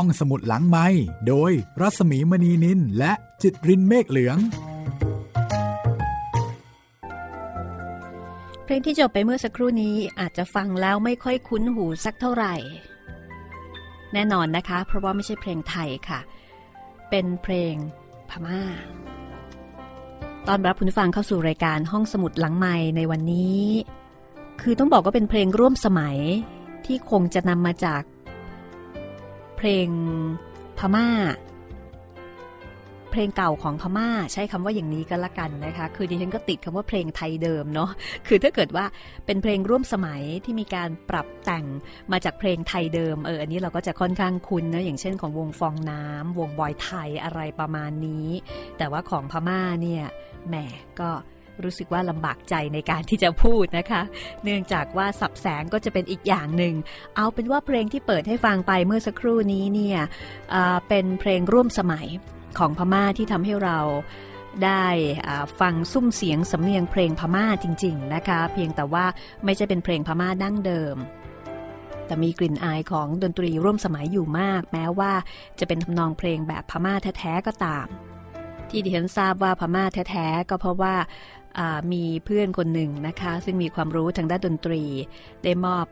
ห้องสมุดหลังไม้โดยรัสมีมณีนินและจิตรินเมฆเหลือง เพลงที่จบไปเมื่อสักครู่นี้อาจจะฟังแล้วไม่ค่อยคุ้นหูสักเท่าไหร่ แน่นอนนะคะ เพราะว่าไม่ใช่เพลงไทยค่ะ เป็นเพลงพม่า ตอนรับคุณฟังเข้าสู่รายการห้องสมุดหลังไม้ในวันนี้ คือต้องบอกว่าเป็นเพลงร่วมสมัยที่คงจะนำมาจาก เพลงพม่า เพลงเก่าของพม่าใช้คำว่าอย่างนี้ก็แล้วกันนะคะ คือดิฉันก็ติดคำว่าเพลงไทยเดิมเนาะคือถ้าเกิดว่าเป็นเพลงร่วมสมัยที่มีการปรับแต่งมาจากเพลงไทยเดิมเอออันนี้เราก็จะค่อนข้างคุ้นนะอย่างเช่นของวงฟองน้ำวงบอยไทยอะไรประมาณนี้ แต่ว่าของพม่าเนี่ยแหมก็ รู้สึกว่าลำบากใจในการที่จะพูดนะคะ เนื่องจากว่าสับแสงก็จะเป็นอีกอย่างหนึ่ง เอาเป็นว่าเพลงที่เปิดให้ฟังไปเมื่อสักครู่นี้เนี่ยเป็นเพลงร่วมสมัยของพม่าที่ทำให้เราได้ฟังซุ้มเสียงสำเนียงเพลงพม่าจริง ๆ นะคะ เพียงแต่ว่าไม่ใช่เป็นเพลงพม่าดั้งเดิม แต่มีกลิ่นอายของดนตรีร่วมสมัยอยู่มาก แม้ว่าจะเป็นทำนองเพลงแบบพม่าแท้ๆก็ตาม ที่ดิฉันทราบว่าพม่าแท้ๆก็เพราะว่า มีเพื่อนคนหนึ่งนะคะ ซึ่งมีความรู้ทางด้านดนตรี ได้มอบ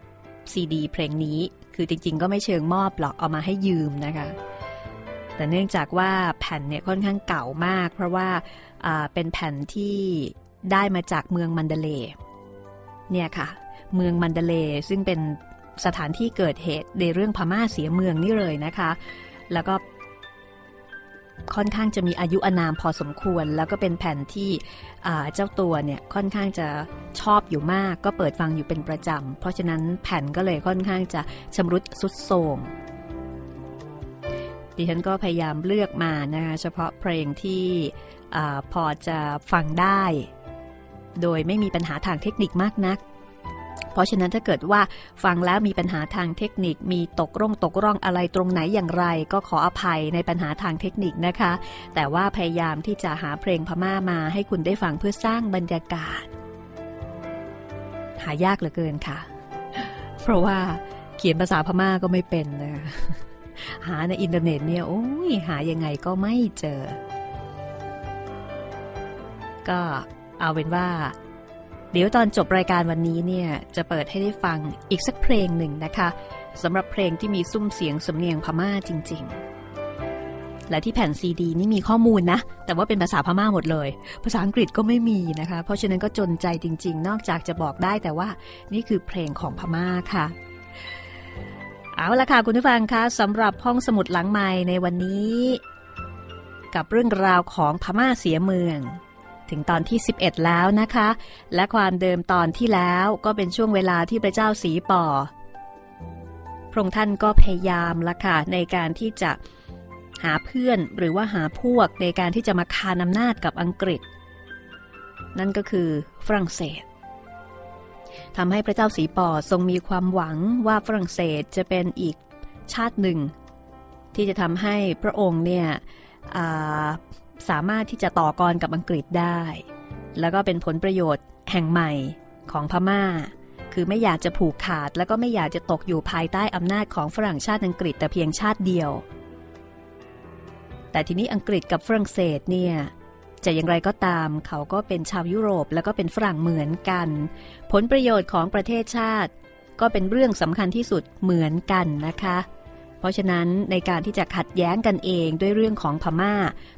ซีดี เพลงนี้ คือจริง ๆ ก็ไม่เชิงมอบหรอกเอามาให้ยืมนะคะ แต่เนื่องจากว่าแผ่นเนี่ยค่อนข้างเก่ามาก เพราะว่าเป็นแผ่นที่ได้มาจากเมืองมันเดเลเนี่ยค่ะ เมืองมันเดเลซึ่งเป็นสถานที่เกิดเหตุในเรื่องพม่าเสียเมืองนี่เลยนะคะ แล้วก็ ค่อนข้างจะมีอายุอานามพอสมควร แล้วก็เป็นแผ่นที่เจ้าตัวเนี่ยค่อนข้างจะชอบอยู่มาก ก็เปิดฟังอยู่เป็นประจำ เพราะฉะนั้นแผ่นก็เลยค่อนข้างจะชำรุดสุดโทรมดิฉันก็พยายามเลือกมานะคะเฉพาะเพลงที่อพอจะฟังได้ โดยไม่มีปัญหาทางเทคนิคมากนัก เพราะฉะนั้นถ้าเกิดว่าฟังแล้วมีปัญหาทางเทคนิค มีตกร่องตกร่องอะไรตรงไหนอย่างไร ก็ขออภัยในปัญหาทางเทคนิคนะคะ แต่ว่าพยายามที่จะหาเพลงพม่ามาให้คุณได้ฟังเพื่อสร้างบรรยากาศ หายากเหลือเกินค่ะ เพราะว่าเขียนภาษาพม่าก็ไม่เป็นนะคะหาในอินเทอร์เน็ตเนี่ยโอ้ยหายังไงก็ไม่เจอ ก็เอาเป็นว่า เดี๋ยวตอนจบรายการวันนี้เนี่ยจะเปิดให้ได้ฟังอีกสักเพลงหนึ่งนะคะสำหรับเพลงที่มีซุ้มเสียงสำเนียงพม่าจริง ๆ และที่แผ่นซีดีนี่มีข้อมูลนะ แต่ว่าเป็นภาษาพม่าหมดเลย ภาษาอังกฤษก็ไม่มีนะคะ เพราะฉะนั้นก็จนใจจริง ๆ นอกจากจะบอกได้แต่ว่านี่คือเพลงของพม่าค่ะเอาละค่ะคุณผู้ฟังคะสำหรับห้องสมุดหลังใหม่ในวันนี้ กับเรื่องราวของพม่าเสียเมือง ถึงตอนที่ 11 แล้วนะคะ และความเดิมตอนที่แล้วก็เป็นช่วงเวลาที่พระเจ้าสีป่อพระองค์ท่านก็พยายามละค่ะในการที่จะหาเพื่อนหรือว่าหาพวกในการที่จะมาคานอำนาจกับอังกฤษ นั่นก็คือฝรั่งเศสทำให้พระเจ้าสีปอทรงมีความหวังว่าฝรั่งเศสจะเป็นอีกชาติหนึ่ง ที่จะทำให้พระองค์เนี่ย สามารถที่จะต่อกรกับอังกฤษได้ แล้วก็เป็นผลประโยชน์แห่งใหม่ของพมา่า คือไม่อยากจะผูกขาด แล้วก็ไม่อยากจะตกอยู่ภายใต้อำนาจของฝรั่งชาติอังกฤษแต่เพียงชาติเดียว แต่ทีนี้อังกฤษกับฝรั่งเศสเนี่ยจะอย่างไรก็ตามเขาก็เป็นชาวยุโรปแล้วก็เป็นฝรั่งเหมือนกัน ผลประโยชน์ของประเทศชาติ ก็เป็นเรื่องสำคัญที่สุดเหมือนกันนะคะ ราะฉะนั้นในการที่จะขัดแย้งกันเองด้วยเรื่องของพมา่า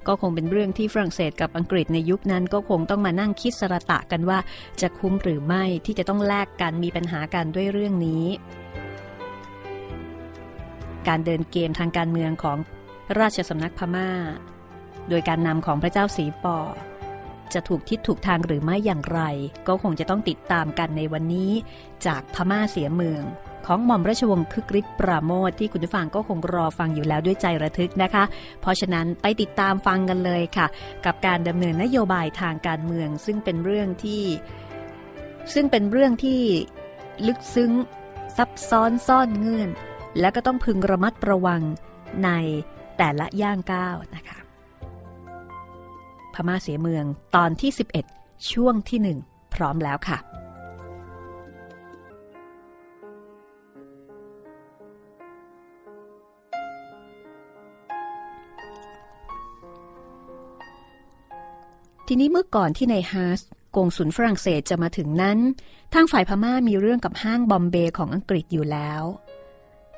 ก็คงเป็นเรื่องที่ฝรั่งเศสกับอังกฤษในยุคนั้นก็คงต้องมานั่งคิดสระตะกันว่า จะคุ้มหรือไม่ที่จะต้องแลกกันมีปัญหากันด้วยเรื่องนี้ การเดินเกมทางการเมืองของราชสำนักพมา่า โดยการนำของพระเจ้าสีปอ จะถูกทิศถูกทางหรือไม่อย่างไร ก็คงจะต้องติดตามกันในวันนี้ จากพม่าเสียเมือง ของหม่อมราชวงศ์คึกฤทธิ์ปราโมทที่คุณผู้ฟังก็คงรอฟังอยู่แล้วด้วยใจระทึกนะคะ เพราะฉะนั้นไปติดตามฟังกันเลยค่ะ กับการดำเนินนโยบายทางการเมือง ซึ่งเป็นเรื่องที่ ซึ่งเป็นเรื่องที่ลึกซึ้ง ซับซ้อนซ่อนเงื่อน และก็ต้องพึงระมัดระวังในแต่ละย่างก้าวนะคะ พม่าเสียเมือง ตอนที่ 11 ช่วงที่ 1 พร้อมแล้วค่ะ ทีนี้เมื่อก่อนที่ในฮาร์สกงสุนฝรั่งเศสจะมาถึงนั้น ทางฝ่ายพม่ามีเรื่องกับห้างบอมเบย์ของอังกฤษอยู่แล้ว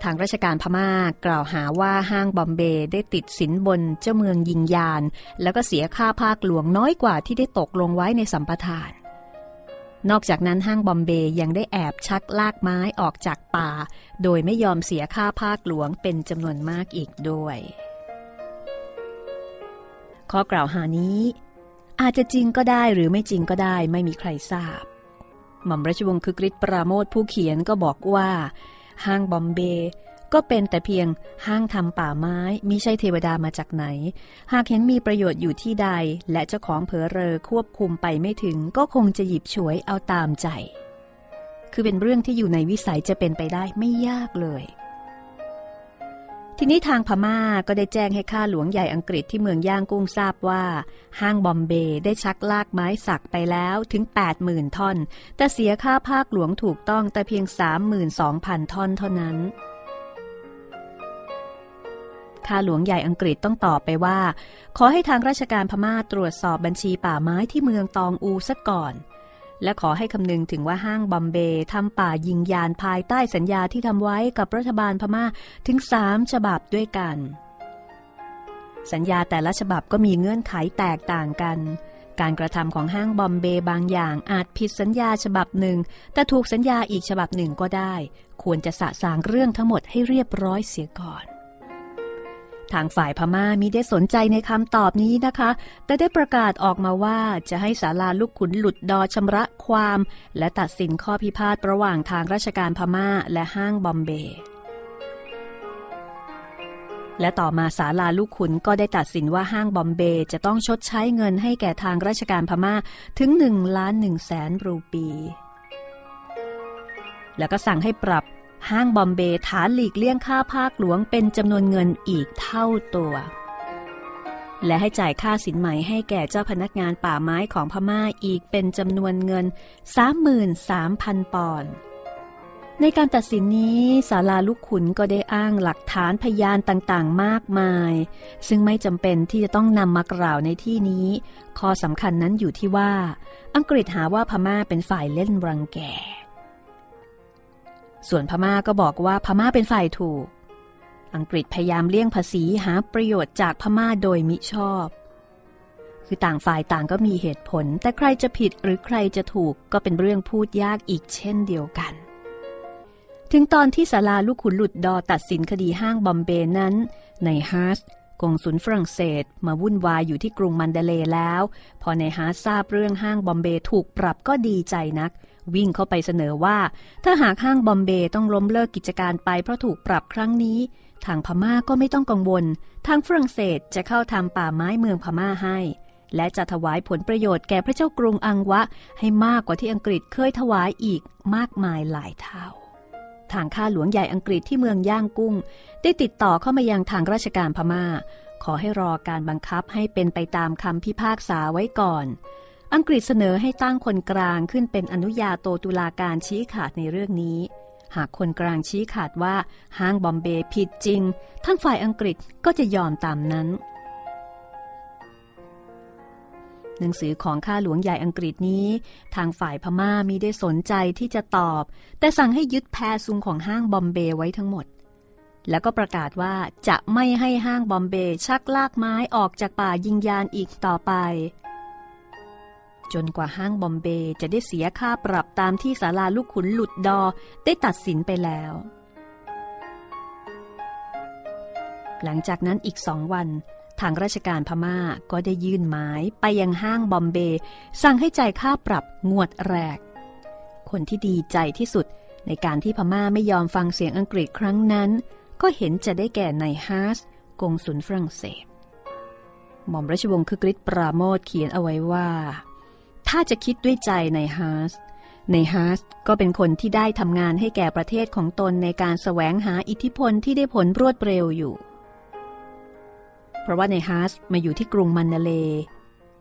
ทางราชการพม่ากล่าวหาว่าห้างบอมเบย์ได้ติดสินบนเจ้าเมืองยิงยาน แล้วก็เสียค่าภาคหลวงน้อยกว่าที่ได้ตกลงไว้ในสัมปทาน นอกจากนั้นห้างบอมเบย์ยังได้แอบชักลากไม้ออกจากป่า โดยไม่ยอมเสียค่าภาคหลวงเป็นจำนวนมากอีกด้วย ข้อกล่าวหานี้ อาจจะจริงก็ได้หรือไม่จริงก็ได้ไม่มีใครทราบ หม่อมราชวงศ์คึกฤทธิ์ปราโมทผู้เขียนก็บอกว่า ห้างบอมเบย์ก็เป็นแต่เพียงห้างทำป่าไม้มิใช่เทวดามาจากไหน หากเห็นมีประโยชน์อยู่ที่ใด และเจ้าของเผอเรอควบคุมไปไม่ถึง ก็คงจะหยิบฉวยเอาตามใจ คือเป็นเรื่องที่อยู่ในวิสัยจะเป็นไปได้ไม่ยากเลย ทีนี้ทางพม่าก็ได้แจ้งให้ข้าหลวงใหญ่อังกฤษที่เมืองย่างกุ้งทราบว่า ห้างบอมเบย์ได้ชักลากไม้สักไปแล้วถึง 80,000 ท่อน แต่เสียค่าภาคหลวงถูกต้องแต่เพียง 32,000 ท่อนเท่านั้นข้าหลวงใหญ่อังกฤษต้องตอบไปว่า ขอให้ทางราชการพม่าตรวจสอบบัญชีป่าไม้ที่เมืองตองอูซะก่อน และขอให้คำนึงถึงว่าห้างบอมเบย์ทำป่ายิงยานภายใต้สัญญาที่ทำไว้กับรัฐบาลพม่าถึงสามฉบับด้วยกัน สัญญาแต่ละฉบับก็มีเงื่อนไขแตกต่างกัน การกระทำของห้างบอมเบย์บางอย่างอาจผิดสัญญาฉบับหนึ่ง แต่ถูกสัญญาอีกฉบับหนึ่งก็ได้ ควรจะสะสางเรื่องทั้งหมดให้เรียบร้อยเสียก่อน ทางฝ่ายพม่ามิได้สนใจในคำตอบนี้นะคะ แต่ได้ประกาศออกมาว่าจะให้ศาลาลูกขุนหลุดดอชำระความ และตัดสินข้อพิพาทระหว่างทางราชการพม่าและห้างบอมเบย์และต่อมาศาลาลูกขุนก็ได้ตัดสินว่าห้างบอมเบย์จะต้องชดใช้เงินให้แก่ทางราชการพม่าถึง1ล้าน1แสนรูปี แล้วก็สั่งให้ปรับ ห้างบอมเบย์ฐานหลีกเลี่ยงค่าภาคหลวงเป็นจำนวนเงินอีกเท่าตัว และให้จ่ายค่าสินไหมให้แก่เจ้าพนักงานป่าไม้ของพม่าอีกเป็นจำนวนเงิน 33,000 ปอนด์ในการตัดสินนี้ศาลาลูกขุนก็ได้อ้างหลักฐานพยานต่างๆ มากมาย ซึ่งไม่จำเป็นที่จะต้องนำมากล่าวในที่นี้ ข้อสำคัญนั้นอยู่ที่ว่า อังกฤษหาว่าพม่าเป็นฝ่ายเล่นรังแก ส่วนพม่าก็บอกว่าพม่าเป็นฝ่ายถูก อังกฤษพยายามเลี่ยงภาษีหาประโยชน์จากพม่าโดยมิชอบ คือต่างฝ่ายต่างก็มีเหตุผล แต่ใครจะผิดหรือใครจะถูกก็เป็นเรื่องพูดยากอีกเช่นเดียวกัน ถึงตอนที่ศาลาลูกขุนหลุดดอตัดสินคดีห้างบอมเบย์นั้น นายฮาร์สกงสุลฝรั่งเศสมาวุ่นวายอยู่ที่กรุงมัณฑะเลแล้ว พอนายฮาร์สทราบเรื่องห้างบอมเบย์ถูกปรับก็ดีใจนัก วิ่งเข้าไปเสนอว่า ถ้าหากห้างบอมเบย์ต้องล้มเลิกกิจการไปเพราะถูกปรับครั้งนี้ ทางพม่าก็ไม่ต้องกังวล ทางฝรั่งเศสจะเข้าทำป่าไม้เมืองพม่าให้ และจะถวายผลประโยชน์แก่พระเจ้ากรุงอังวะ ให้มากกว่าที่อังกฤษเคยถวายอีกมากมายหลายเท่าทางข้าหลวงใหญ่อังกฤษที่เมืองย่างกุ้ง ได้ติดต่อเข้ามายังทางราชการพม่า ขอให้รอการบังคับให้เป็นไปตามคำพิพากษาไว้ก่อน อังกฤษเสนอให้ตั้งคนกลางขึ้นเป็นอนุญาโตตุลาการชี้ขาดในเรื่องนี้ หากคนกลางชี้ขาดว่าห้างบอมเบย์ผิดจริง ทั้งฝ่ายอังกฤษก็จะยอมตามนั้น หนังสือของข้าหลวงใหญ่อังกฤษนี้ ทางฝ่ายพม่ามีได้สนใจที่จะตอบ แต่สั่งให้ยึดแพรซุงของห้างบอมเบย์ไว้ทั้งหมด แล้วก็ประกาศว่าจะไม่ให้ห้างบอมเบย์ชักลากไม้ออกจากป่ายิงยานอีกต่อไป จนกว่าห้างบอมเบย์จะได้เสียค่าปรับตามที่ศาลาลูกขุนหลุดดอได้ตัดสินไปแล้ว หลังจากนั้นอีกสองวัน ทางราชการพม่าก็ได้ยื่นหมายไปยังห้างบอมเบย์สั่งให้จ่ายค่าปรับงวดแรก คนที่ดีใจที่สุดในการที่พม่าไม่ยอมฟังเสียงอังกฤษครั้งนั้น ก็เห็นจะได้แก่นายฮาร์สกงสุลฝรั่งเศสหม่อมราชวงศ์คึกฤทธิ์ปราโมชเขียนเอาไว้ว่า ถ้าจะคิดด้วยใจนายฮาร์สนายฮาร์สก็เป็นคนที่ได้ทำงานให้แก่ประเทศของตนในการแสวงหาอิทธิพลที่ได้ผลรวดเร็วอยู่ เพราะว่าในฮาร์สมาอยู่ที่กรุงมันเดเล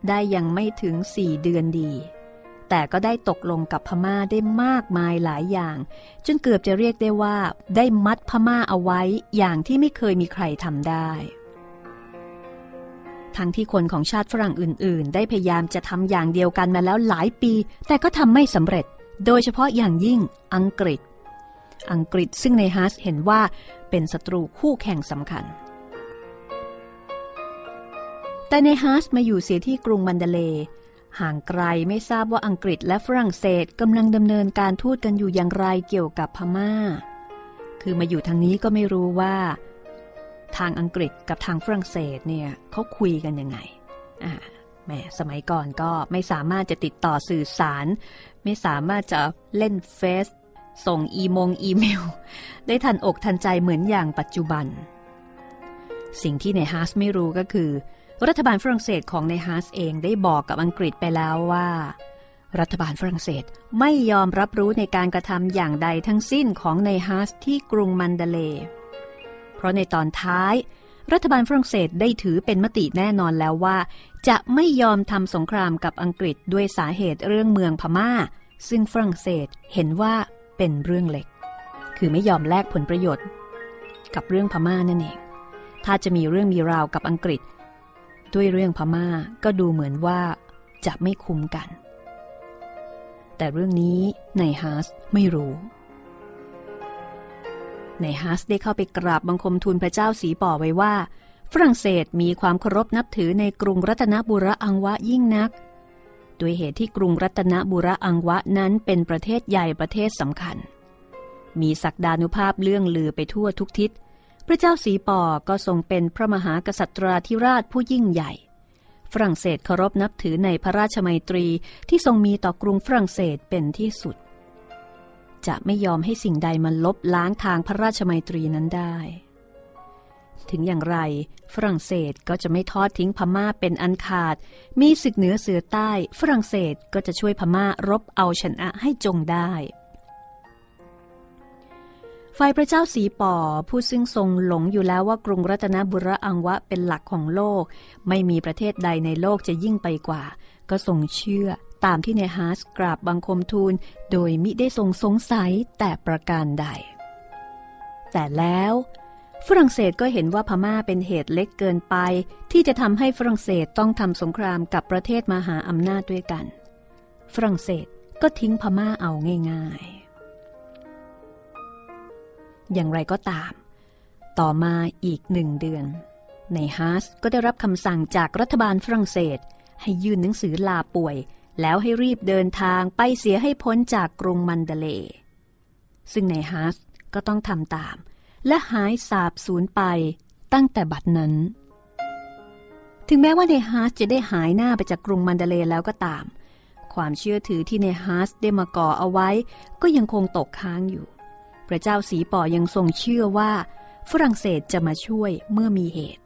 ได้ยังไม่ถึงสี่เดือนดี แต่ก็ได้ตกลงกับพม่าได้มากมายหลายอย่าง จนเกือบจะเรียกได้ว่า ได้มัดพม่าเอาไว้อย่างที่ไม่เคยมีใครทำได้ ทั้งที่คนของชาติฝรั่งอื่น ๆ ได้พยายามจะทำอย่างเดียวกันมาแล้วหลายปี แต่ก็ทำไม่สำเร็จ โดยเฉพาะอย่างยิ่งอังกฤษ อังกฤษซึ่งในฮัสเห็นว่าเป็นศัตรูคู่แข่งสำคัญ แต่ในฮัสมาอยู่เสียที่กรุงมันเดเล ห่างไกลไม่ทราบว่าอังกฤษและฝรั่งเศสกำลังดำเนินการทูตกันอยู่อย่างไรเกี่ยวกับพม่า คือมาอยู่ทางนี้ก็ไม่รู้ว่า ทางอังกฤษกับทางฝรั่งเศสเนี่ยเขาคุยกันยังไงอ่าแม่สมัยก่อนก็ไม่สามารถจะติดต่อสื่อสาร ไม่สามารถจะเล่นเฟซส่งอีมงอีเมล ได้ทันอกทันใจเหมือนอย่างปัจจุบัน สิ่งที่นายฮาสไม่รู้ก็คือ รัฐบาลฝรั่งเศสของนายฮาสเองได้บอกกับอังกฤษไปแล้วว่า รัฐบาลฝรั่งเศสไม่ยอมรับรู้ในการกระทำอย่างใดทั้งสิ้นของนายฮาสที่กรุงมันเดเลย์ เพราะในตอนท้าย รัฐบาลฝรั่งเศสได้ถือเป็นมติแน่นอนแล้วว่า จะไม่ยอมทำสงครามกับอังกฤษด้วยสาเหตุเรื่องเมืองพม่าา ซึ่งฝรั่งเศสเห็นว่าเป็นเรื่องเล็ก คือไม่ยอมแลกผลประโยชน์ กับเรื่องพม่านั่นเอง ถ้าจะมีเรื่องมีราวกับอังกฤษ ด้วยเรื่องพม่าก็ดูเหมือนว่าจะไม่คุ้มกัน แต่เรื่องนี้ในฮาร์สไม่รู้ ในฮัสได้เข้าไปกราบบังคมทูลพระเจ้าสีป่อไว้ว่า ฝรั่งเศสมีความเคารพนับถือในกรุงรัตนบุรีอังวะยิ่งนัก ด้วยเหตุที่กรุงรัตนบุรีอังวะนั้นเป็นประเทศใหญ่ประเทศสำคัญ มีศักดานุภาพเลื่องลือไปทั่วทุกทิศ พระเจ้าสีป่อก็ทรงเป็นพระมหากษัตราธิราชผู้ยิ่งใหญ่ ฝรั่งเศสเคารพนับถือในพระราชมัยตรีที่ทรงมีต่อกรุงฝรั่งเศสเป็นที่สุด จะไม่ยอมให้สิ่งใดมันลบล้างทางพระราชมัยตรีนั้นได้ ถึงอย่างไรฝรั่งเศสก็จะไม่ทอดทิ้งพม่าเป็นอันขาด มีศึกเหนือเสือใต้ ฝรั่งเศสก็จะช่วยพม่ารบเอาชนะให้จงได้ฝ่ายพระเจ้าสีป่อผู้ซึ่งทรงหลงอยู่แล้วว่ากรุงรัตนบุรีอังวะเป็นหลักของโลก ไม่มีประเทศใดในโลกจะยิ่งไปกว่า ก็ทรงเชื่อ ตามที่เนฮาสกราบบังคมทูล โดยมิได้ทรงสงสัยแต่ประการใด แต่แล้วฝรั่งเศสก็เห็นว่าพม่าเป็นเหตุเล็กเกินไป ที่จะทำให้ฝรั่งเศสต้องทำสงครามกับประเทศมหาอำนาจด้วยกัน ฝรั่งเศสก็ทิ้งพม่าเอาง่าย ๆ อย่างไรก็ตาม ต่อมาอีกหนึ่งเดือน ในฮาสก็ได้รับคำสั่งจากรัฐบาลฝรั่งเศส ให้ยื่นหนังสือลาป่วย แล้วให้รีบเดินทางไปเสียให้พ้นจากกรุงมันเดเล ซึ่งในฮาสก็ต้องทำตาม และหายสาบสูญไปตั้งแต่บัดนั้น ถึงแม้ว่าในฮาสจะได้หายหน้าไปจากกรุงมันเดเลแล้วก็ตาม ความเชื่อถือที่ในฮาสได้มาก่อเอาไว้ ก็ยังคงตกค้างอยู่ พระเจ้าสีป่อยังทรงเชื่อว่าฝรั่งเศสจะมาช่วยเมื่อมีเหตุ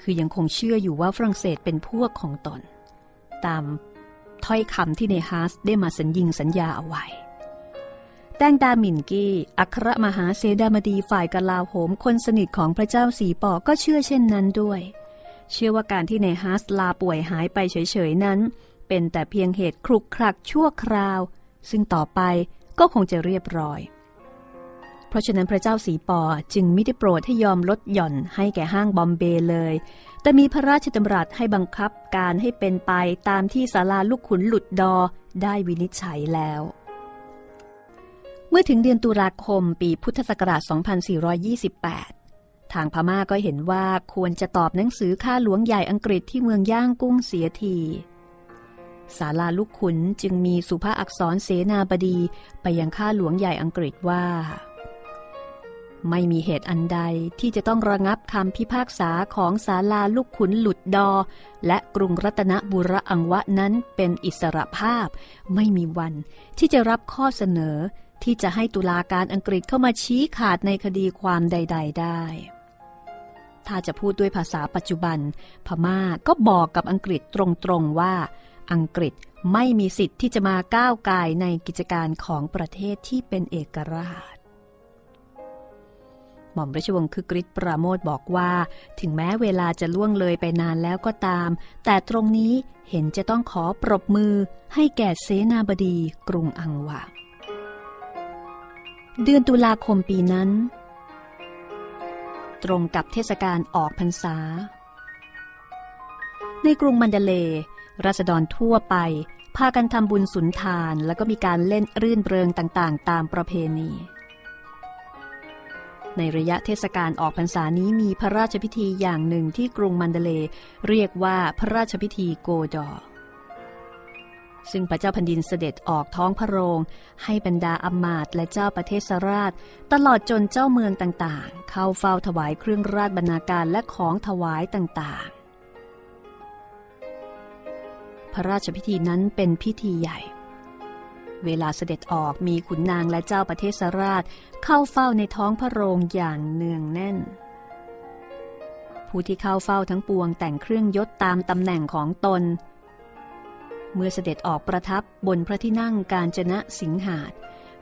คือยังคงเชื่ออยู่ว่าฝรั่งเศสเป็นพวกของตน ตาม ถ้อยคำที่เนฮาสได้มาสัญญิงสัญญาเอาไว้แตงดามินกี้ อัครมหาเสดามดีฝ่ายกลาโหมคนสนิทของพระเจ้าสีปอก็เชื่อเช่นนั้นด้วย เชื่อว่าการที่เนฮาสลาป่วยหายไปเฉยๆนั้น เป็นแต่เพียงเหตุคลุกคลักชั่วคราว ซึ่งต่อไปก็คงจะเรียบร้อย เพราะฉะนั้นพระเจ้าสีปอจึงไม่ได้โปรดให้ยอมลดหย่อนให้แก่ห้างบอมเบย์เลย แต่มีพระราชดำรัสให้บังคับการให้เป็นไปตามที่ศาลาลูกขุนหลุดดอได้วินิจฉัยแล้ว เมื่อถึงเดือนตุลาคมปีพุทธศักราช 2428 ทางพม่าก็เห็นว่าควรจะตอบหนังสือข้าหลวงใหญ่อังกฤษที่เมืองย่างกุ้งเสียทีศาลาลูกขุนจึงมีสุภาอักษรเสนาบดีไปยังข้าหลวงใหญ่อังกฤษว่า ไม่มีเหตุอันใดที่จะต้องระงับคำพิพากษาของศาลาลูกขุนหลุดดอ และกรุงรัตนบุรอังวะนั้นเป็นอิสระภาพ ไม่มีวันที่จะรับข้อเสนอที่จะให้ตุลาการอังกฤษเข้ามาชี้ขาดในคดีความใด ๆ ได้ ถ้าจะพูดด้วยภาษาปัจจุบัน พม่าก็บอกกับอังกฤษตรงๆว่า อังกฤษไม่มีสิทธิ์ที่จะมาก้าวไกายในกิจการของประเทศที่เป็นเอกราช หม่อมราชวงศ์คือกริชปราโมทบอกว่า ถึงแม้เวลาจะล่วงเลยไปนานแล้วก็ตาม แต่ตรงนี้เห็นจะต้องขอปรบมือให้แก่เสนาบดีกรุงอังวาเดือนตุลาคมปีนั้น ตรงกับเทศกาลออกพรรษา ในกรุงมันเดเล ราษฎรทั่วไปพากันทำบุญสุนทานแล้วก็มีการเล่นรื่นเริงต่างๆ ตามประเพณี ในระยะเทศกาลออกพรรษานี้มีพระราชพิธีอย่างหนึ่งที่กรุงมันเดเลเรียกว่าพระราชพิธีโกดอ ซึ่งพระเจ้าแผ่นดินเสด็จออกท้องพระโรง ให้บรรดาอำมาตย์และเจ้าประเทศราช ตลอดจนเจ้าเมืองต่างๆ เข้าเฝ้าถวายเครื่องราชบรรณาการและของถวายต่างๆ พระราชพิธีนั้นเป็นพิธีใหญ่ เวลาเสด็จออกมีขุนนางและเจ้าประเทศราช เข้าเฝ้าในท้องพระโรงอย่างเนืองแน่น ผู้ที่เข้าเฝ้าทั้งปวงแต่งเครื่องยศตามตำแหน่งของตน เมื่อเสด็จออกประทับบนพระที่นั่งการจนะสิงหาด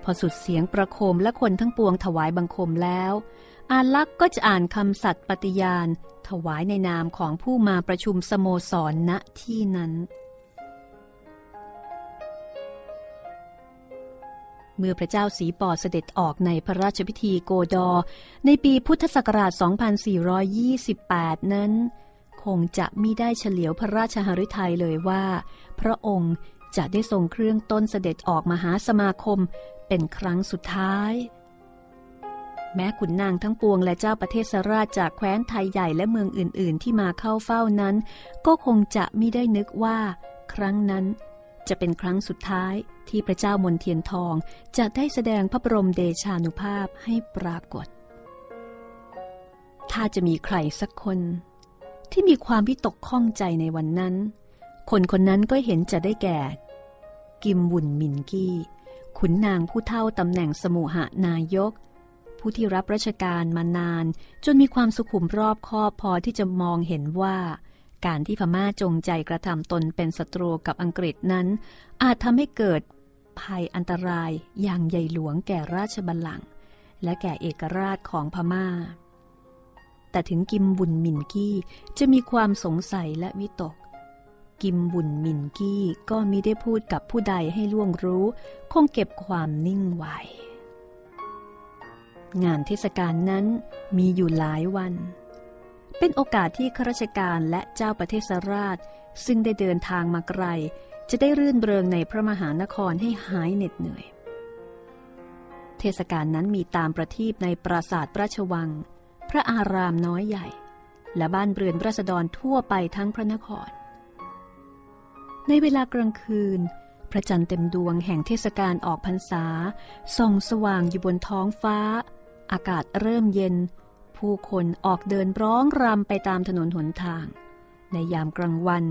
พอสุดเสียงประโคมและคนทั้งปวงถวายบังคมแล้ว อาลักษ์ก็จะอ่านคำสัตย์ปฏิญาณ ถวายในนามของผู้มาประชุมสโมสรณที่นั้น เมื่อพระเจ้าสีปอเสด็จออกในพระราชพิธีโกดอ ในปีพุทธศักราช 2428 นั้น คงจะมิได้เฉลียวพระราชหฤทัยเลยว่า พระองค์จะได้ทรงเครื่องต้นเสด็จออกมาหาสมาคมเป็นครั้งสุดท้าย แม้ขุนนางทั้งปวงและเจ้าประเทศสราชจากแคว้นไทยใหญ่และเมืองอื่น ๆ ที่มาเข้าเฝ้านั้น ก็คงจะมิได้นึกว่า ครั้งนั้น จะเป็นครั้งสุดท้ายที่พระเจ้ามนเทียนทองจะได้แสดงพระบรมเดชานุภาพให้ปรากฏ ถ้าจะมีใครสักคน ที่มีความวิตกข้องใจในวันนั้น คนคนนั้นก็เห็นจะได้แก่ กิมบุนมินกี้ ขุนนางผู้เท่าตำแหน่งสมุหานายก ผู้ที่รับราชการมานาน จนมีความสุขุมรอบคอบพอที่จะมองเห็นว่า การที่พม่าจงใจกระทำตนเป็นศัตรูกับอังกฤษนั้น อาจทำให้เกิดภัยอันตรายอย่างใหญ่หลวงแก่ราชบัลลังก์และแก่เอกราชของพม่า แต่ถึงกิมบุญมินกี้จะมีความสงสัยและวิตก กิมบุญมินกี้ก็มิได้พูดกับผู้ใดให้ล่วงรู้ คงเก็บความนิ่งไว้ งานเทศกาลนั้นมีอยู่หลายวัน เป็นโอกาสที่ข้าราชการและเจ้าประเทศราช ซึ่งได้เดินทางมาไกล จะได้รื่นเริงในพระมหานครให้หายเหน็ดเหนื่อย เทศกาลนั้นมีตามประทีปในปราสาทราชวัง พระอารามน้อยใหญ่ และบ้านเรือนราษฎรทั่วไปทั้งพระนคร ในเวลากลางคืน พระจันทร์เต็มดวงแห่งเทศกาลออกพรรษาส่องสว่างอยู่บนท้องฟ้า อากาศเริ่มเย็น ผู้คนออกเดินร้องรำไปตามถนนหนทาง ในยามกลางวัน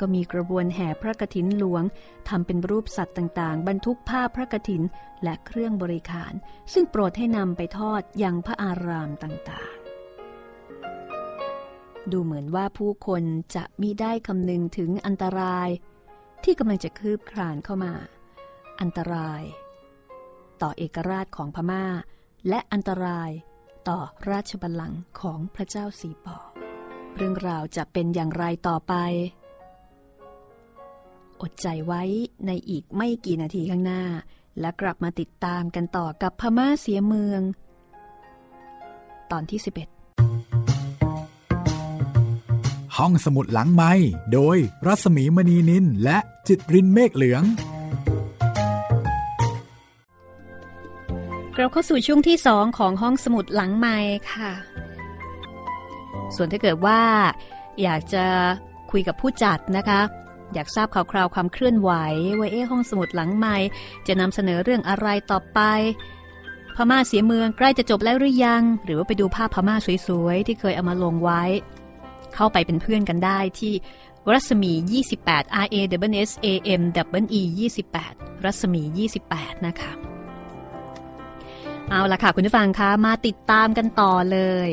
ก็มีกระบวนแห่พระกฐินหลวงทำเป็นรูปสัตว์ต่างๆ บรรทุกผ้าพระกฐินและเครื่องบริขาร ซึ่งโปรดให้นำไปทอดยังพระอารามต่างๆ ดูเหมือนว่าผู้คนจะมิได้คำนึงถึงอันตราย ที่กำลังจะคืบคลานเข้ามา อันตราย ต่อเอกราชของพม่า และอันตราย ต่อราชบัลลังก์ของพระเจ้าสีปอ เรื่องราวจะเป็นอย่างไรต่อไป อดใจไว้ในอีกไม่กี่นาทีข้างหน้า และกลับมาติดตามกันต่อกับพม่าเสียเมือง ตอนที่ 11 ห้องสมุดหลังไม้โดยรัสมีมณีนินและจิตรินเมฆเหลือง เราเข้าสู่ช่วงที่สองของห้องสมุดหลังไม้ค่ะ ส่วนถ้าเกิดว่า อยากจะคุยกับผู้จัดนะคะ อยากทราบข่าวคราวความเคลื่อนไหวว่าเอ๊ห้องสมุดหลังไม้จะนำเสนอเรื่องอะไรต่อไปพม่าเสียเมืองใกล้จะจบแล้วหรือยัง หรือว่าไปดูภาพพม่าสวยๆ ที่เคยเอามาลงไว้ เข้าไปเป็นเพื่อนกันได้ที่รัศมี 28 R A W S A M W E 28 รัศมี 28 นะคะ เอาละค่ะคุณผู้ฟังคะมาติดตามกันต่อเลย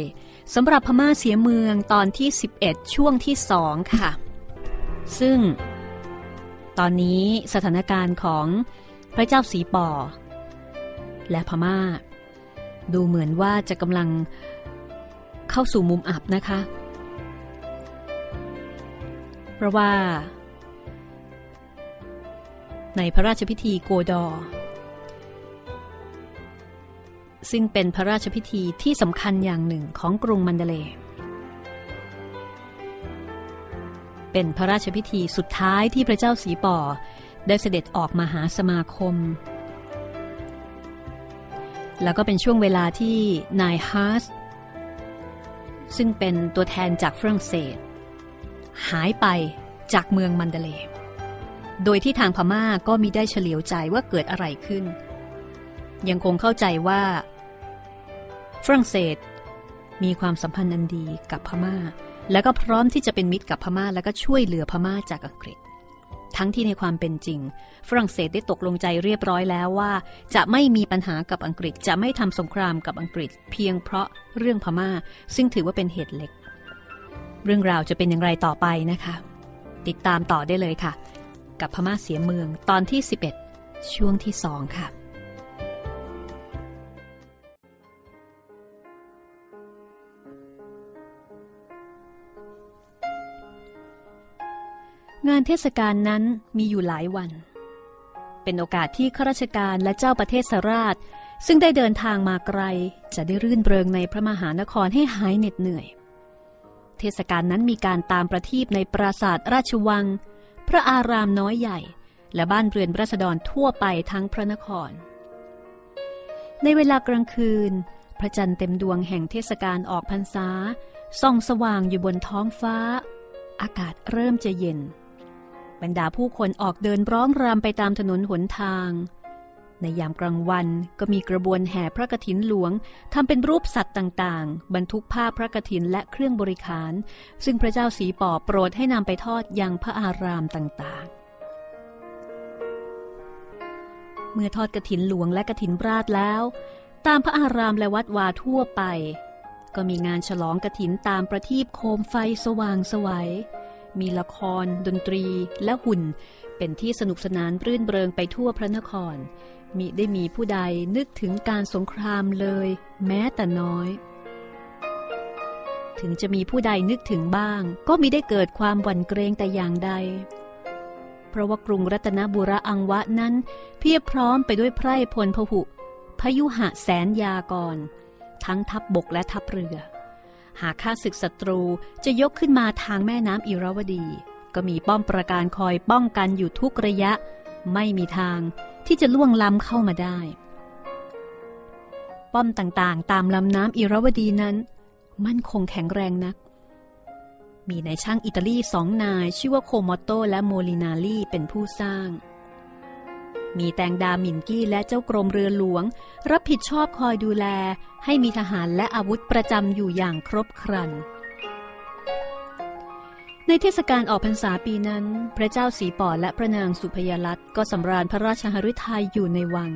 สำหรับพม่าเสียเมืองตอนที่ 11 ช่วงที่2ค่ะ ซึ่ง ตอนนี้สถานการณ์ของพระเจ้าสีปอ และพม่า ดูเหมือนว่าจะกำลังเข้าสู่มุมอับนะคะ เพราะว่า ในพระราชพิธีโกดอ ซึ่งเป็นพระราชพิธีที่สำคัญอย่างหนึ่งของกรุงมันเดเล เป็นพระราชพิธีสุดท้ายที่พระเจ้าสีป่อได้เสด็จออกมาหาสมาคม แล้วก็เป็นช่วงเวลาที่นายฮาร์สซึ่งเป็นตัวแทนจากฝรั่งเศส หายไปจากเมืองมันเดเล โดยที่ทางพม่าก็มีได้เฉลียวใจว่าเกิดอะไรขึ้น ยังคงเข้าใจว่า ฝรั่งเศส มีความสัมพันธ์อันดีกับพม่า แล้วก็พร้อมที่จะเป็นมิตรกับพม่า แล้วก็ช่วยเหลือพม่าจากอังกฤษ ทั้งที่ในความเป็นจริง ฝรั่งเศสได้ตกลงใจเรียบร้อยแล้วว่า จะไม่มีปัญหากับอังกฤษจะไม่ทำสงครามกับอังกฤษ เพียงเพราะเรื่องพม่า ซึ่งถือว่าเป็นเหตุเล็ก เรื่องราวจะเป็นอย่างไรต่อไปนะคะ ติดตามต่อได้เลยค่ะ กับพม่าเสียเมืองตอนที่ 11 ช่วงที่2ค่ะ งานเทศกาลนั้นมีอยู่หลายวัน เป็นโอกาสที่ข้าราชการและเจ้าประเทศสราช ซึ่งได้เดินทางมาไกล จะได้รื่นเริงในพระมหานครให้หายเหน็ดเหนื่อย เทศกาลนั้นมีการตามประทีปในปราสาทราชวัง พระอารามน้อยใหญ่ และบ้านเรือนรัษฎรทั่วไปทั้งพระนคร ในเวลากลางคืน พระจันทร์เต็มดวงแห่งเทศกาลออกพรรษาส่องสว่างอยู่บนท้องฟ้า อากาศเริ่มจะเย็น บรรดาผู้คนออกเดินร้องรำไปตามถนนหนทาง ในยามกลางวันก็มีกระบวนแห่พระกฐินหลวงทำเป็นรูปสัตว์ต่างๆ บรรทุกผ้าพระกฐินและเครื่องบริขาร ซึ่งพระเจ้าสีป่อโปรดให้นำไปทอดยังพระอารามต่างๆเมื่อทอดกฐินหลวงและกฐินราชแล้ว ตามพระอารามและวัดวาทั่วไป ก็มีงานฉลองกฐินตามประทีปโคมไฟสว่างสวัย มีละคร ดนตรี และหุ่น เป็นที่สนุกสนานรื่นเริงไปทั่วพระนคร มิได้มีผู้ใดนึกถึงการสงครามเลย แม้แต่น้อย ถึงจะมีผู้ใดนึกถึงบ้าง ก็มิได้เกิดความหวั่นเกรงแต่อย่างใด เพราะว่ากรุงรัตนบุรีอังวะนั้น เพียบพร้อมไปด้วยไพร่พลพหุพยุหะแสนยากร ทั้งทัพบบกและทัพเรือ หากข้าศึกศัตรูจะยกขึ้นมาทางแม่น้ำอิราวดี ก็มีป้อมประการคอยป้องกันอยู่ทุกระยะ ไม่มีทางที่จะล่วงล้ำเข้ามาได้ ป้อมต่างๆ ตามลำน้ำอิราวดีนั้น มั่นคงแข็งแรงนัก มีนายช่างอิตาลีสองนายชื่อว่าโคโมโตและโมลินาลีเป็นผู้สร้าง มีแตงดามินกี้และเจ้ากรมเรือหลวง รับผิดชอบคอยดูแล ให้มีทหารและอาวุธประจำอยู่อย่างครบครัน ในเทศกาลออกพรรษาปีนั้น พระเจ้าสีป่อและพระนางสุพยลัตก็สำราญพระราชหฤทัยอยู่ในวัง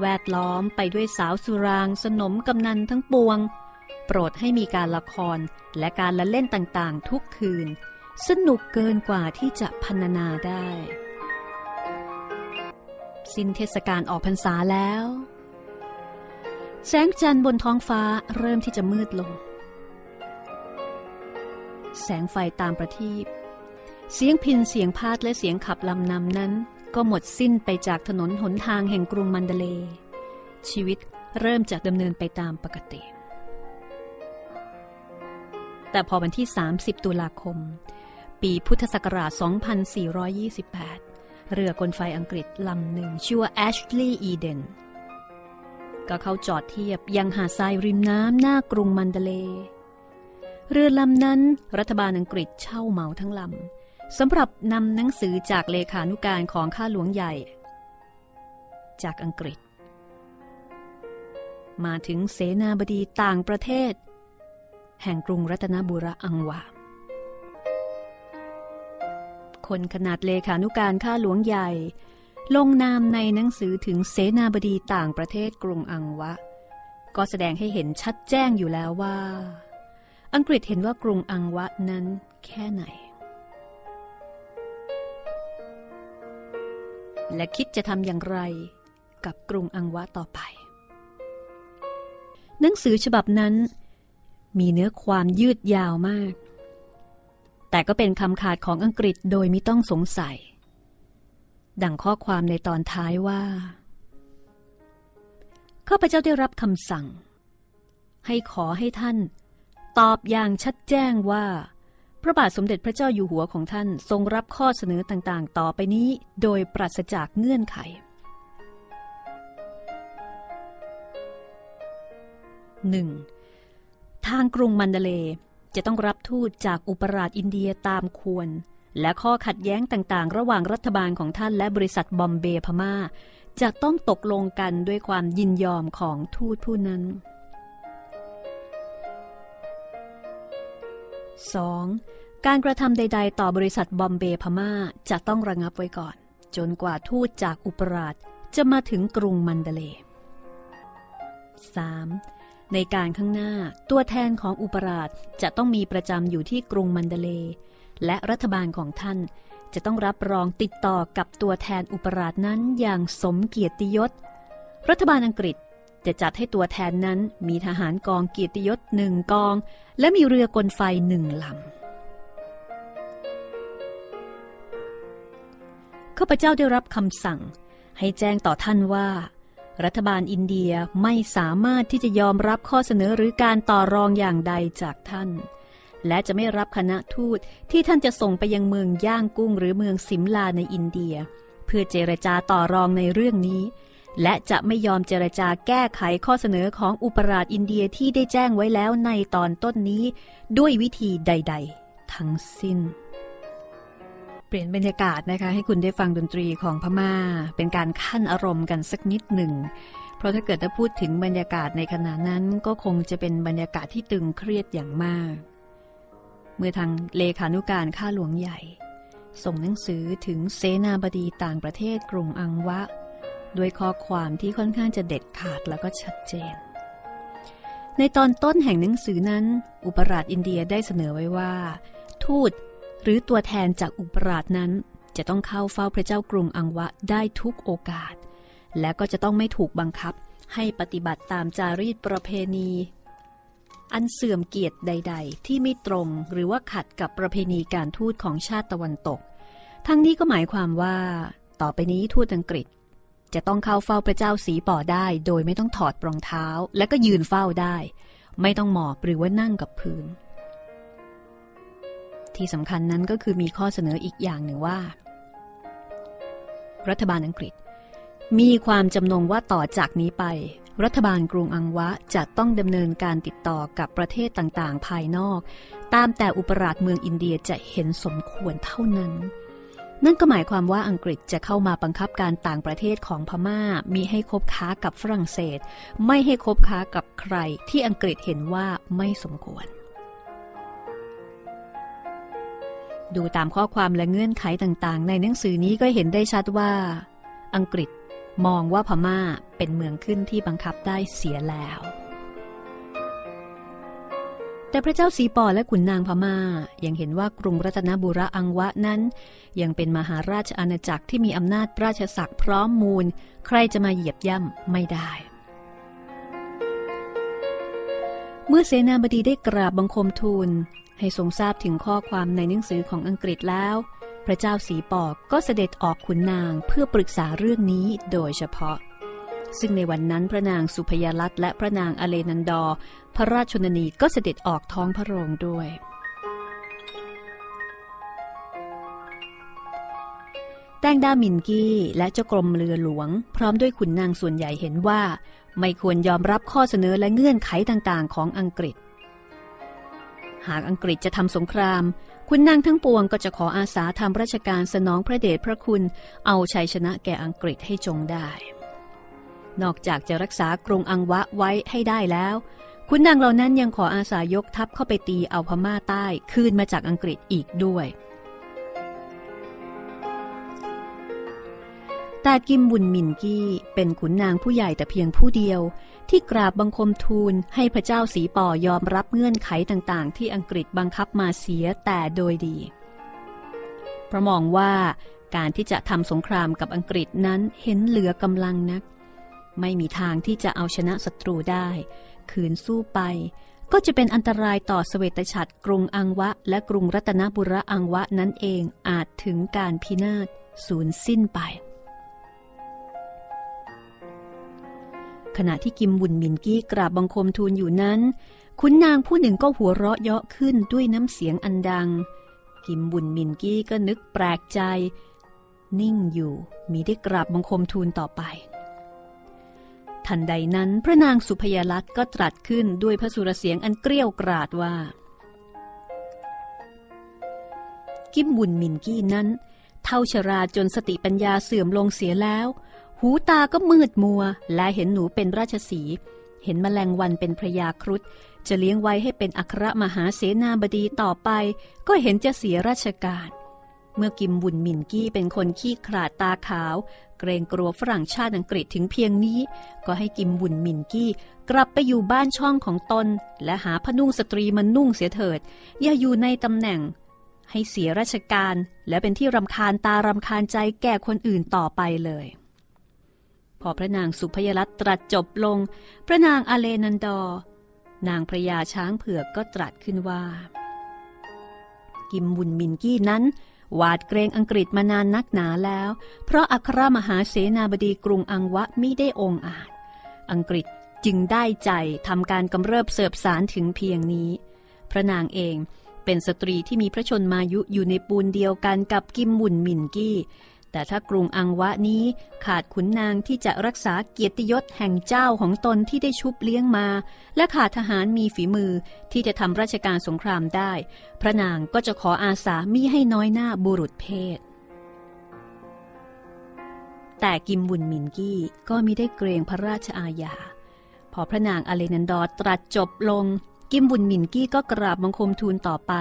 แวดล้อมไปด้วยสาวสุราง สนมกำนันทั้งปวง โปรดให้มีการละครและการละเล่นต่างๆ ทุกคืน สนุกเกินกว่าที่จะพรรณนาได้ สิ้นเทศกาลออกพรรษาแล้ว แสงจันทร์บนท้องฟ้าเริ่มที่จะมืดลง แสงไฟตามประทีปเสียงพินเสียงพาดและเสียงขับลำนำนั้น ก็หมดสิ้นไปจากถนนหนทางแห่งกรุงมันเดเล ชีวิตเริ่มจากดำเนินไปตามปกติ แต่พอวันที่ 30 ตุลาคม ปีพุทธศักราช 2428 เรือกลไฟอังกฤษลำหนึ่งชื่อว่า Ashley Eden ก็เข้าจอดเทียบยังหาดทรายริมน้ำหน้ากรุงมันเดเล เรือลำนั้นรัฐบาลอังกฤษเช่าเหมาทั้งลำสำหรับนำหนังสือจากเลขานุการของข้าหลวงใหญ่ จากอังกฤษ มาถึงเสนาบดีต่างประเทศ แห่งกรุงรัตนบุรีอังวาคนขนาดเลขานุการข้าหลวงใหญ่ ลงนามในหนังสือถึงเสนาบดีต่างประเทศกรุงอังวะ ก็แสดงให้เห็นชัดแจ้งอยู่แล้วว่า อังกฤษเห็นว่ากรุงอังวะนั้นแค่ไหน และคิดจะทำอย่างไรกับกรุงอังวะต่อไป หนังสือฉบับนั้น มีเนื้อความยืดยาวมาก แต่ก็เป็นคำขาดของอังกฤษโดยไม่ต้องสงสัย ดังข้อความในตอนท้ายว่า ข้าพเจ้าได้รับคำสั่ง ให้ขอให้ท่าน ตอบอย่างชัดแจ้งว่า พระบาทสมเด็จพระเจ้าอยู่หัวของท่านทรงรับข้อเสนอต่างๆ ต่อไปนี้โดยปราศจากเงื่อนไข 1. ทางกรุงมันเดเลจะต้องรับทูตจากอุปราชอินเดียตามควร และข้อขัดแย้งต่างๆ ระหว่างรัฐบาลของท่านและบริษัทบอมเบย์พมา่า จะต้องตกลงกันด้วยความยินยอมของทูตผู้นั้น 2. การกระทำใด ๆ ต่อบริษัทบอมเบย์พม่าจะต้องระงับไว้ก่อน จนกว่าทูตจากอุปราชจะมาถึงกรุงมันเดเล 3. ในการข้างหน้าตัวแทนของอุปราชจะต้องมีประจำอยู่ที่กรุงมันเดเล และรัฐบาลของท่าน จะต้องรับรองติดต่อกับตัวแทนอุปราชนั้นอย่างสมเกียรติยศ รัฐบาลอังกฤษจะจัดให้ตัวแทนนั้นมีทหารกองเกียรติยศหนึ่งกอง และมีเรือกลไฟหนึ่งลำข้าพเจ้าได้รับคำสั่ง ให้แจ้งต่อท่านว่า รัฐบาลอินเดียไม่สามารถที่จะยอมรับข้อเสนอหรือการต่อรองอย่างใดจากท่าน และจะไม่รับคณะทูตที่ท่านจะส่งไปยังเมืองย่างกุ้งหรือเมืองสิมลาในอินเดีย เพื่อเจรจาต่อรองในเรื่องนี้ และจะไม่ยอมเจรจาแก้ไขข้อเสนอของอุปราชอินเดียที่ได้แจ้งไว้แล้วในตอนต้นนี้ด้วยวิธีใด ๆ ทั้งสิ้น เปลี่ยนบรรยากาศนะคะ ให้คุณได้ฟังดนตรีของพมา่า เป็นการขั้นอารมณ์กันสักนิดหนึ่งเพราะถ้าเกิดถ้าพูดถึงบรรยากาศในขณะนั้นก็คงจะเป็นบรรยากาศที่ตึงเครียดอย่างมาก เมื่อทางเลขานุการข้าหลวงใหญ่ ส่งหนังสือถึงเสนาบดีต่างประเทศกรุงอังวะ ด้วยข้อความที่ค่อนข้างจะเด็ดขาดแล้วก็ชัดเจน ในตอนต้นแห่งหนังสือนั้น อุปราชอินเดียได้เสนอไว้ว่า ทูตหรือตัวแทนจากอุปราชนั้น จะต้องเข้าเฝ้าพระเจ้ากรุงอังวะได้ทุกโอกาส และก็จะต้องไม่ถูกบังคับให้ปฏิบัติตามจารีตประเพณี อันเสื่อมเกียรติใด ๆ ที่ไม่ตรงหรือว่าขัดกับประเพณีการทูตของชาติตะวันตก ทั้งนี้ก็หมายความว่า ต่อไปนี้ทูตอังกฤษ จะต้องเข้าเฝ้าพระเจ้าสีป่อได้ โดยไม่ต้องถอดรองเท้า และก็ยืนเฝ้าได้ ไม่ต้องหมอบหรือว่านั่งกับพื้น ที่สำคัญนั้นก็คือมีข้อเสนออีกอย่างหนึ่งว่า รัฐบาลอังกฤษ มีความจำนงว่าต่อจากนี้ไป รัฐบาลกรุงอังวะจะต้องดำเนินการติดต่อกับประเทศต่างๆ ภายนอก ตามแต่อุปราชเมืองอินเดียจะเห็นสมควรเท่านั้น นั่นก็หมายความว่าอังกฤษจะเข้ามาบังคับการต่างประเทศของพมา่า มีให้คบค้ากับฝรั่งเศส ไม่ให้คบค้ากับใครที่อังกฤษเห็นว่าไม่สมควร ดูตามข้อความและเงื่อนไขต่างๆ ในหนังสือนี้ก็เห็นได้ชัดว่า อังกฤษ มองว่าพม่าเป็นเมืองขึ้นที่บังคับได้เสียแล้ว แต่พระเจ้าสีปอและขุนนางพมา่ายังเห็นว่ากรุงรัตนบุรีอังวะนั้น ยังเป็นมหาราชอาณาจักรที่มีอำนาจราชศักดิ์พร้อมมูล ใครจะมาเหยียบย่ำไม่ได้เมื่อเสนาบดีได้กราบบังคมทูล ให้ทรงทราบถึงข้อความในหนังสือของอังกฤษแล้ว ระเจ้าสีปอกก็เสด็จออกขุนนางเพื่อปรึกษาเรื่องนี้โดยเฉพาะ ซึ่งในวันนั้นพระนางสุพยาลัตและพระนางอเลนันดอ พระราชชนนีก็เสด็จออกท้องพระโรงด้วย แตงดามินกี้และเจ้ากรมเรือหลวง พร้อมด้วยขุนนางส่วนใหญ่เห็นว่า ไม่ควรยอมรับข้อเสนอและเงื่อนไขต่างๆ ของอังกฤษ หากอังกฤษจะทำสงคราม คุณนางทั้งปวงก็จะขออาสาทำราชการสนองพระเดชพระคุณ เอาชัยชนะแก่อังกฤษให้จงได้ นอกจากจะรักษากรุงอังวะไว้ให้ได้แล้ว คุณนางเหล่านั้นยังขออาสายกทัพเข้าไปตีเอาพม่าใต้คืนมาจากอังกฤษอีกด้วย แต่กิมบุญมินกี้เป็นขุนนางผู้ใหญ่แต่เพียงผู้เดียว ที่กราบบังคมทูลให้พระเจ้าสีป่อยอมรับเงื่อนไขต่างๆ ที่อังกฤษบังคับมาเสียแต่โดยดีพระมองว่าการที่จะทำสงครามกับอังกฤษนั้นเห็นเหลือกำลังนัก ไม่มีทางที่จะเอาชนะศัตรูได้ ขืนสู้ไป ก็จะเป็นอันตรายต่อสเวตฉัตรกรุงอังวะ และกรุงรัตนบุรีอังวะนั่นเองอาจถึงการพินาศสูญสิ้นไป ขณะที่กิมบุญมินกี้กราบบังคมทูลอยู่นั้นคุณนางผู้หนึ่งก็หัวเราะเยาะขึ้นด้วยน้ำเสียงอันดัง กิมบุญมินกี้ก็นึกแปลกใจ นิ่งอยู่มีได้กราบบังคมทูลต่อไป ทันใดนั้นพระนางสุพยลักษ์ก็ตรัสขึ้นด้วยพระสุรเสียงอันเกรี้ยวกราดว่า กิมบุญมินกี้นั้น เท่าชราจนสติปัญญาเสื่อมลงเสียแล้ว หูตาก็มืดมัว และเห็นหนูเป็นราชสี เห็นแมลงวันเป็นพระยาครุฑจะเลี้ยงไว้ให้เป็นอัครมหาเสนาบดีต่อไป ก็เห็นจะเสียราชการ เมื่อกิมบุญมินกี้เป็นคนขี้ขลาดตาขาว เกรงกลัวฝรั่งชาติอังกฤษถึงเพียงนี้ ก็ให้กิมบุญมินกี้กลับไปอยู่บ้านช่องของตน และหาพนุ่งสตรีมันนุ่งเสียเถิด อย่าอยู่ในตำแหน่ง ให้เสียราชการ และเป็นที่รำคาญตารำคาญใจแก่คนอื่นต่อไปเลย พอพระนางสุพยรัตตรัสจบลง พระนางอเลนันดอ นางพระยาช้างเผือกก็ตรัสขึ้นว่า กิมบุญมินกี้นั้น หวาดเกรงอังกฤษมานานนักหนาแล้ว เพราะอัครมหาเสนาบดีกรุงอังวะมิได้องอาจ อังกฤษจึงได้ใจทำการกำเริบเสบสารถึงเพียงนี้ พระนางเองเป็นสตรีที่มีพระชนมายุอยู่ในปูนเดียวกันกับกิมบุญมินกี้ แต่ถ้ากรุงอังวะนี้ขาดขุนนางที่จะรักษาเกียรติยศแห่งเจ้าของตนที่ได้ชุบเลี้ยงมา และขาดทหารมีฝีมือที่จะทำราชการสงครามได้ พระนางก็จะขออาสามิให้น้อยหน้าบุรุษเพศ แต่กิมบุญมินกี้ก็มิได้เกรงพระราชอาญา พอพระนางอเลนันดอร์ตรัสจบลง กิมบุญมินกี้ก็กราบบังคมทูลต่อไป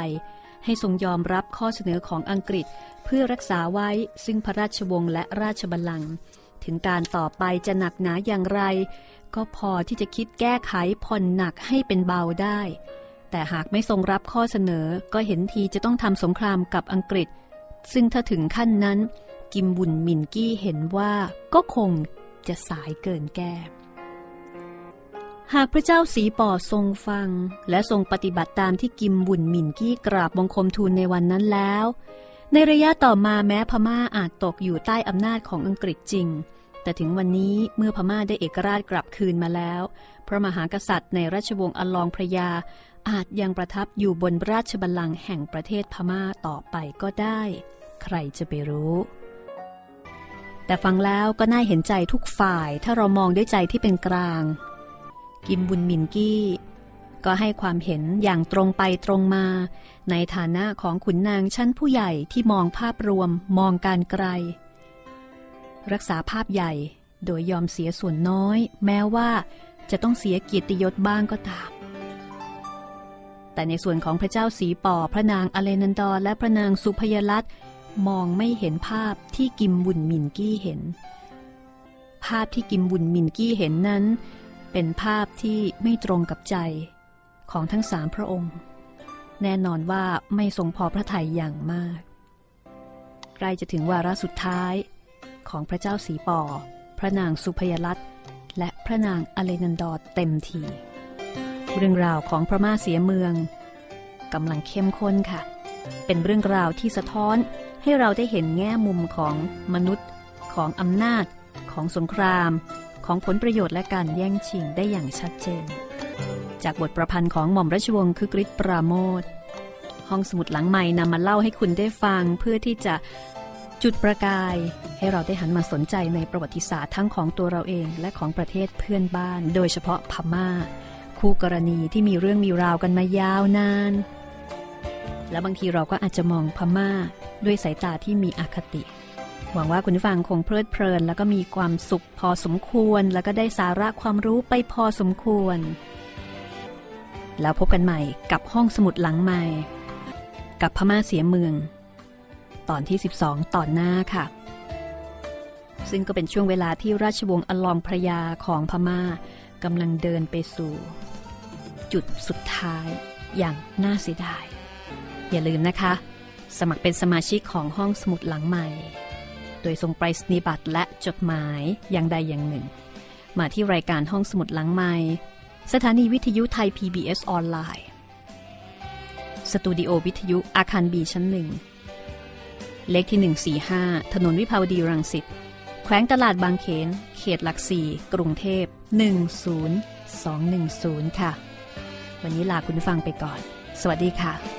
ให้ทรงยอมรับข้อเสนอของอังกฤษ เพื่อรักษาไว้ซึ่งพระราชวงศ์และราชบัลลังก์ถึงการต่อไปจะหนักหนาอย่างไร ก็พอที่จะคิดแก้ไขผ่อนหนักให้เป็นเบาได้ แต่หากไม่ทรงรับข้อเสนอก็เห็นทีจะต้องทำสงครามกับอังกฤษ ซึ่งถ้าถึงขั้นนั้น กิมบุญมินกี้เห็นว่าก็คงจะสายเกินแก้ หากพระเจ้าสีป่อทรงฟัง และทรงปฏิบัติตามที่กิมบุญมินกี้กราบบังคมทูลในวันนั้นแล้ว ในระยะต่อมาแม้พม่าอาจตกอยู่ใต้อำนาจของอังกฤษจริง แต่ถึงวันนี้เมื่อพม่าได้เอกราชกลับคืนมาแล้ว พระมหากษัตริย์ในราชวงศ์อลองพระยา อาจยังประทับอยู่บนราชบัลลังก์แห่งประเทศพม่าต่อไปก็ได้ ใครจะไปรู้แต่ฟังแล้วก็น่าเห็นใจทุกฝ่ายถ้าเรามองด้วยใจที่เป็นกลาง กิมบุญมินกี้ ก็ให้ความเห็นอย่างตรงไปตรงมา ในฐานะของขุนนางชั้นผู้ใหญ่ที่มองภาพรวมมองการไกล รักษาภาพใหญ่โดยยอมเสียส่วนน้อย แม้ว่าจะต้องเสียเกียรติยศบ้างก็ตาม แต่ในส่วนของพระเจ้าสีป่อพระนางอเลนันดอร์และพระนางสุพยลัตมองไม่เห็นภาพที่กิมบุญมินกี้เห็น ภาพที่กิมบุญมินกี้เห็นนั้น เป็นภาพที่ไม่ตรงกับใจของทั้งสามพระองค์ แน่นอนว่าไม่ทรงพอพระทัยอย่างมากใกล้จะถึงวาระสุดท้ายของพระเจ้าสีปอ พระนางสุพยลัตน์และพระนางอเลนันดอร์เต็มที เรื่องราวของพระมาเสียเมืองกำลังเข้มข้นค่ะ เป็นเรื่องราวที่สะท้อนให้เราได้เห็นแง่มุมของมนุษย์ ของอำนาจ ของสงคราม ของผลประโยชน์และการแย่งชิงได้อย่างชัดเจน จากบทประพันธ์ของหม่อมราชวงศ์คือกริชปราโมทห้องสมุดหลังใหม่นำมาเล่าให้คุณได้ฟังเพื่อที่จะจุดประกาย ให้เราได้หันมาสนใจในประวัติศาสตร์ทั้งของตัวเราเองและของประเทศเพื่อนบ้าน โดยเฉพาะพม่า คู่กรณีที่มีเรื่องมีราวกันมายาวนาน และบางทีเราก็อาจจะมองพม่าด้วยสายตาที่มีอคติ หวังว่าคุณผู้ฟังคงเพลิดเพลิน แล้วก็มีความสุขพอสมควร แล้วก็ได้สาระความรู้ไปพอสมควร แล้วพบกันใหม่กับห้องสมุดหลังใหม่ กับพม่าเสียเมือง ตอนที่ 12 ตอนหน้าค่ะ ซึ่งก็เป็นช่วงเวลาที่ราชวงศ์อลองพระยาของพม่ากำลังเดินไปสู่ จุดสุดท้ายอย่างน่าเสียดาย อย่าลืมนะคะ สมัครเป็นสมาชิกของห้องสมุดหลังใหม่ โดยส่งไปรษณียบัตรและจดหมายอย่างใดอย่างหนึ่ง มาที่รายการห้องสมุดหลังใหม่สถานีวิทยุไทย PBS ออนไลน์ สตูดิโอวิทยุอาคารบีชั้นหนึ่ง เลขที่ 145 ถนนวิภาวดีรังสิต แขวงตลาดบางเขน เขตหลักสี่กรุงเทพ 10210 ค่ะ วันนี้ลาคุณฟังไปก่อน สวัสดีค่ะ